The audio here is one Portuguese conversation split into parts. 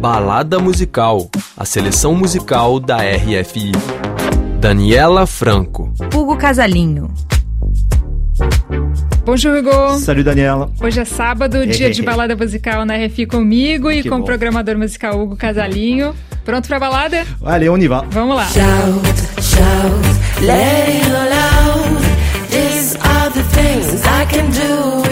Balada Musical, a seleção musical da RFI. Daniela Franco. Hugo Casalinho. Bonjour, Hugo. Salut, Daniela. Hoje é sábado, dia de balada musical na RFI comigo e Que com bom. o programador musical Hugo Casalinho. Pronto pra balada? Allez, on y va. Vamos lá. Shout, shout, let it all out. These are the things I can do.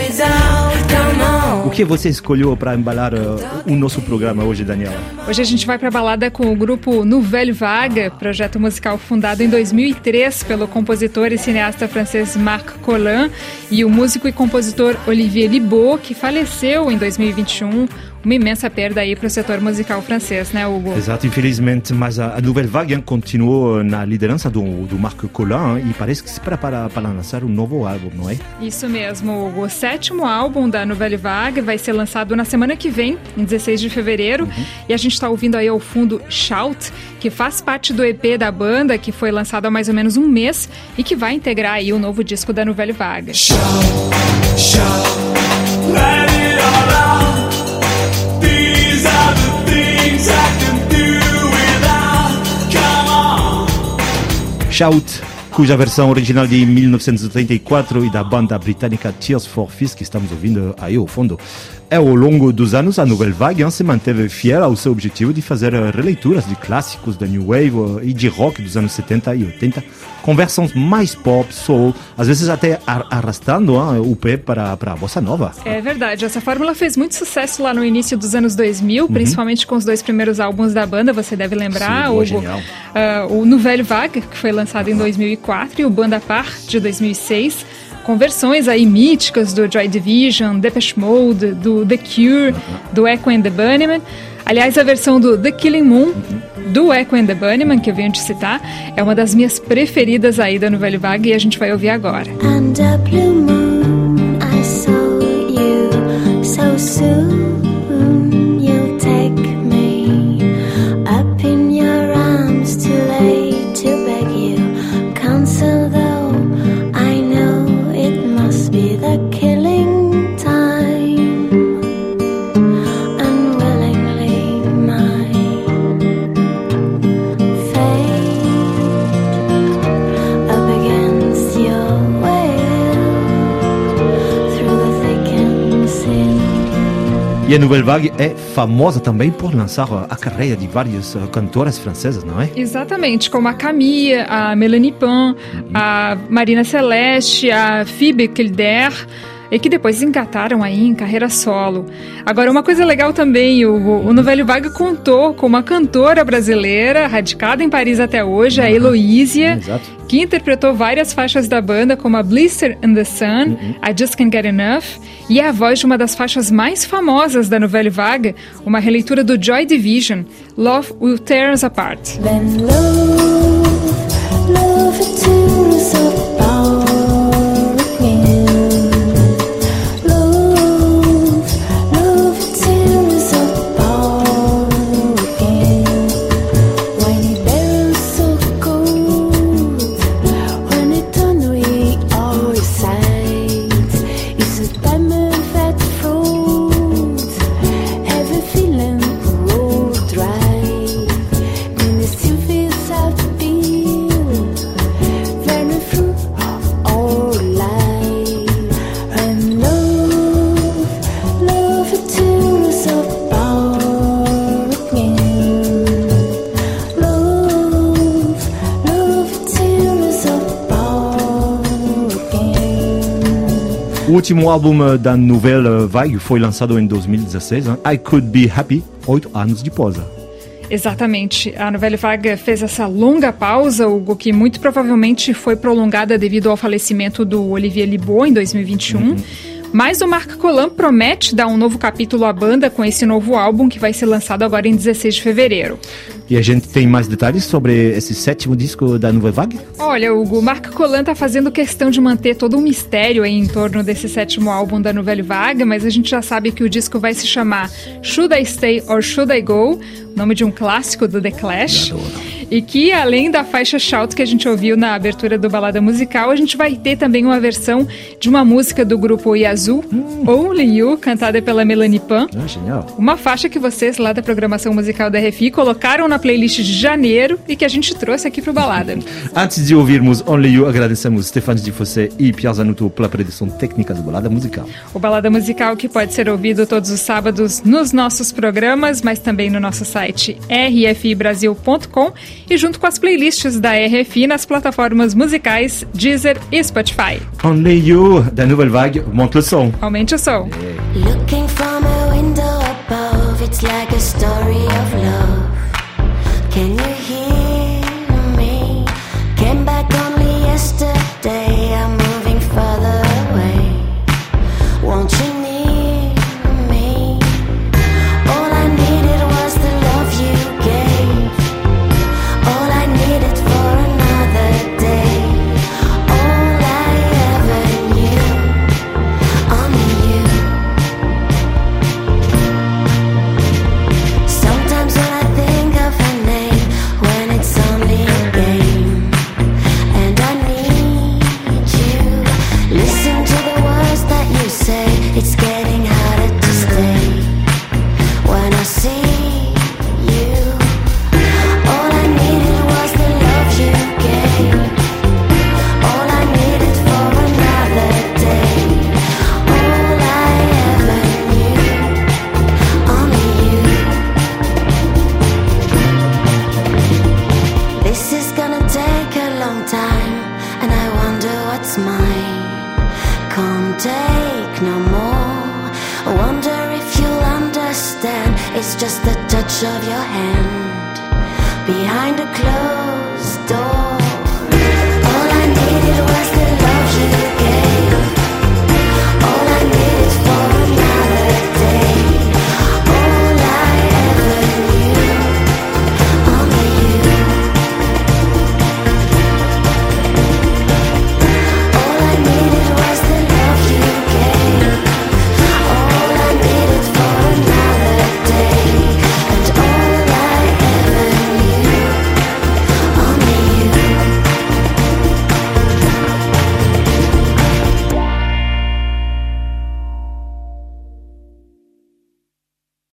O que você escolheu para embalar uh, o nosso programa hoje, Daniela? Hoje a gente vai pra balada com o grupo Nouvelle Vague, projeto musical fundado em 2003 pelo compositor e cineasta francês Marc Collin e o músico e compositor Olivier Libaud, que faleceu em 2021. Uma imensa perda aí pro setor musical francês, né, Hugo? Exato, infelizmente, mas a, a Nouvelle Vague hein, continuou na liderança do, do Marc Collin hein, e parece que se prepara para lançar um novo álbum, não é? Isso mesmo, Hugo. O sétimo álbum da Nouvelle Vague vai ser lançado na semana que vem, em 16 de fevereiro. E a gente está ouvindo aí ao fundo Shout, que faz parte do EP da banda, que foi lançado há mais ou menos um mês e que vai integrar aí o novo disco da Nouvelle Vague. Let Shout, cuja versão original de 1984 e da banda britânica Tears for Fears, que estamos ouvindo aí ao fundo, é ao longo dos anos a Nouvelle Vague hein, se manteve fiel ao seu objetivo de fazer uh, releituras de clássicos da New Wave uh, e de rock dos anos 70 e 80, com versões mais pop, soul, às vezes até ar- arrastando hein, o pé para, para a bossa nova. É verdade, essa fórmula fez muito sucesso lá no início dos anos 2000, principalmente com os dois primeiros álbuns da banda, você deve lembrar, Sim, Hugo. Ah, o Nouvelle Vague, que foi lançado em 2004, e o Banda Par, de 2006, com versões aí míticas do Joy Division, Depeche Mode, do The Cure, do Echo and the Bunnymen. Aliás, a versão do The Killing Moon, do Echo and the Bunnymen, que eu venho de citar, é uma das minhas preferidas aí da Nouvelle Vague e a gente vai ouvir agora. Blue moon, I saw you so soon. E a Nouvelle Vague é famosa também por lançar a carreira de várias uh, cantoras francesas, não é? Exatamente, como a Camille, a Melanie Pan, a Marina Celeste, a Phoebe Kilder, e que depois engataram aí em carreira solo. Agora, uma coisa legal também, o, o Novelho Vague contou com uma cantora brasileira, radicada em Paris até hoje, a Heloísia, Exato. que interpretou várias faixas da banda, como a Blister and the Sun, a Just Can't Get Enough, e é a voz de uma das faixas mais famosas da Nouvelle Vague, uma releitura do Joy Division, Love Will Tear Us Apart. Then love, love último álbum uh, da Nouvelle Vague foi lançado em 2016, hein? I Could Be Happy, oito anos depois. Exatamente. A Novelle Vague fez essa longa pausa, Hugo, que muito provavelmente foi prolongada devido ao falecimento do Olivier Libaud em 2021. Mas o Marc Collin promete dar um novo capítulo à banda com esse novo álbum que vai ser lançado agora em 16 de fevereiro. E a gente tem mais detalhes sobre esse sétimo disco da Nouvelle Vague? Olha, Hugo, o Marc Collin tá fazendo questão de manter todo um mistério aí em torno desse sétimo álbum da Nouvelle Vague, mas a gente já sabe que o disco vai se chamar Should I Stay or Should I Go? Nome de um clássico do The Clash. E que, além da faixa Shout que a gente ouviu na abertura do Balada Musical, a gente vai ter também uma versão de uma música do grupo Yazoo, Only You, cantada pela Melanie Pan. Ah, genial. Uma faixa que vocês lá da programação musical da RFI colocaram na playlist de janeiro e que a gente trouxe aqui pro Balada. Antes de ouvirmos Only You, agradecemos Stefano de Fossé e Pierre Zanuto pela produção técnica do Balada Musical. O Balada Musical que pode ser ouvido todos os sábados nos nossos programas, mas também no nosso site rfibrasil.com e junto com as playlists da RFI nas plataformas musicais Deezer e Spotify. Only You, da Nouvelle Vague, monte le son. Aumente o som. Looking behind a closed door.